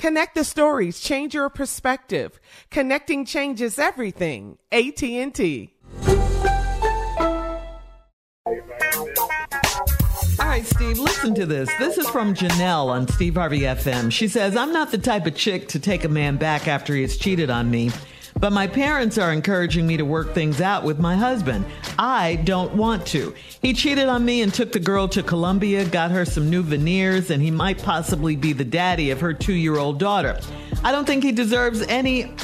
Connect the stories, change your perspective. Connecting changes everything. AT&T. All right, Steve, listen to this. This is from Janelle on Steve Harvey FM. She says, I'm not the type of chick to take a man back after he has cheated on me. But my parents are encouraging me to work things out with my husband. I don't want to. He cheated on me and took the girl to Colombia, got her some new veneers, and he might possibly be the daddy of her two year old daughter. I don't think he deserves any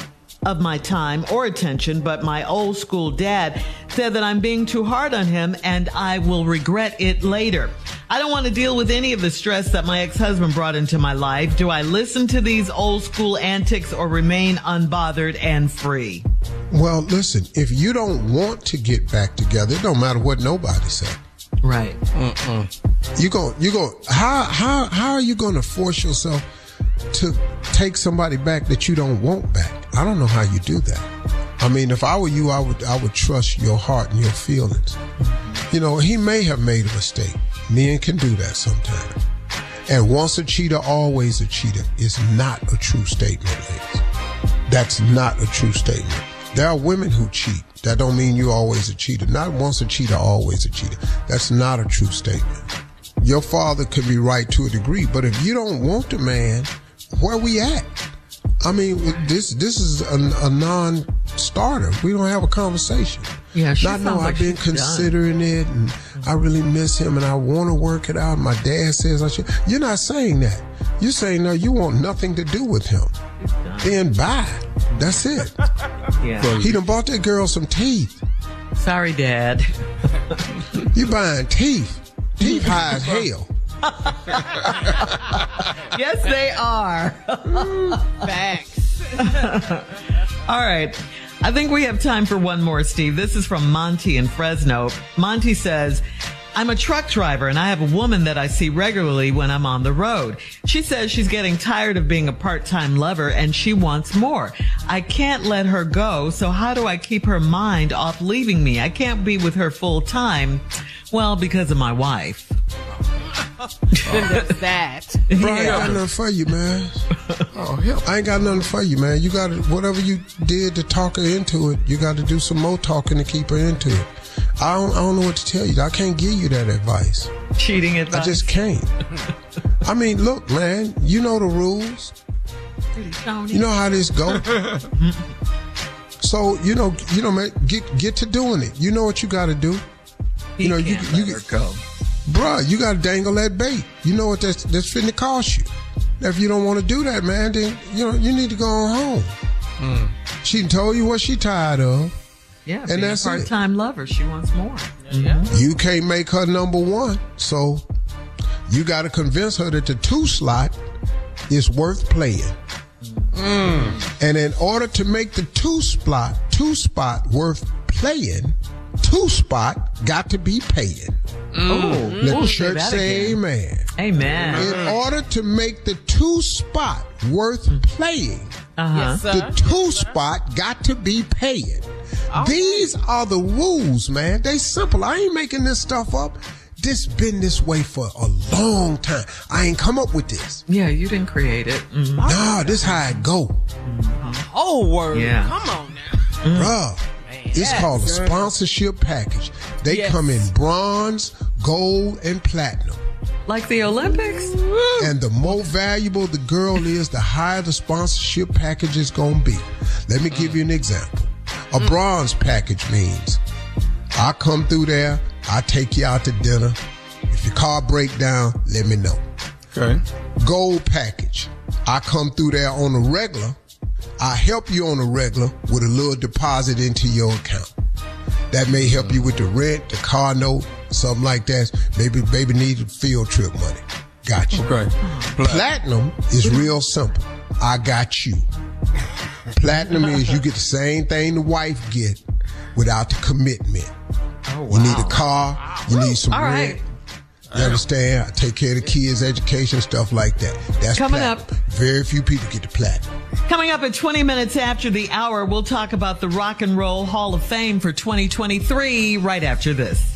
of my time or attention, but my old school dad said that I'm being too hard on him and I will regret it later. I don't want to deal with any of the stress that my ex-husband brought into my life. Do I listen to these old school antics or remain unbothered and free? Well, listen, if you don't want to get back together, it don't matter what nobody said. Right. Uh-uh. You go, you go, how, how, how are you going to force yourself to take somebody back that you don't want back? I don't know how you do that. I mean, if I were you, I would, I would trust your heart and your feelings. You know, he may have made a mistake. Men can do that sometimes. And once a cheater, always a cheater is not a true statement, ladies. That's not a true statement. There are women who cheat. That don't mean you're always a cheater. Not once a cheater, always a cheater. That's not a true statement. Your father could be right to a degree, but if you don't want the man, where we at? I mean, this this is a, a non-starter. We don't have a conversation. Yeah, she Not know like I've been she's done. considering it, and I really miss him, and I want to work it out. My dad says I should. You're not saying that. You're saying no. You want nothing to do with him. Then bye. That's it. Yeah. He done bought that girl some teeth. Sorry, Dad. You buying teeth? Teeth high as hell. yes, they are. Facts. All right. I think we have time for one more, Steve. This is from Monty in Fresno. Monty says, I'm a truck driver and I have a woman that I see regularly when I'm on the road. She says she's getting tired of being a part-time lover and she wants more. I can't let her go, so how do I keep her mind off leaving me? I can't be with her full time. Well, because of my wife. then there's that. Bro, I ain't got nothing for you, man. Oh, hell. I ain't got nothing for you, man. You got to, whatever you did to talk her into it, you got to do some more talking to keep her into it. I don't, I don't know what to tell you. I can't give you that advice. Cheating advice. I just can't. I mean, look, man, you know the rules. You know how this go. so you know, you know, man, get get to doing it. You know what you got to do. you know, you can't you let her go. Bruh, you got to dangle that bait. You know what that's that's finna cost you. Now, If you don't want to do that, man, then you know you need to go on home. Mm. She done told you what she tired of. Yeah, And being that's a part-time lover. She wants more. Mm-hmm. You can't make her number one, so you got to convince her that the two slot is worth playing. Mm. And in order to make the two spot two spot worth playing, two spot got to be paying. Oh, Let ooh, the church say amen. Amen. In mm. order to make the two spot worth playing, Uh-huh. the two spot got to be paying. These are the rules, man. They simple. I ain't making this stuff up. This been this way for a long time. I ain't come up with this. Yeah, you didn't create it. Mhm. Nah, this how it go. Oh, word. Yeah. Come on now. Bruh. It's called a sponsorship package. They Yes. come in bronze, gold, and platinum. Like the Olympics? And the more valuable the girl is, the higher the sponsorship package is going to be. Let me give you an example. A bronze package means I come through there, I take you out to dinner. If your car break down, let me know. Okay. Gold package. I come through there on a regular. I help you on a regular with a little deposit into your account. That may help you with the rent, the car note, something like that. Maybe baby needed field trip money. Got you. Okay. Platinum is real simple. I got you. Platinum is you get the same thing the wife get without the commitment. Oh, wow. You need a car. You need some All rent. right. You understand? I take care of the kids' education, stuff like that. That's Coming platinum. Very few people get the platinum. Coming up at 20 minutes after the hour, we'll talk about the Rock and Roll Hall of Fame for 2023 right after this.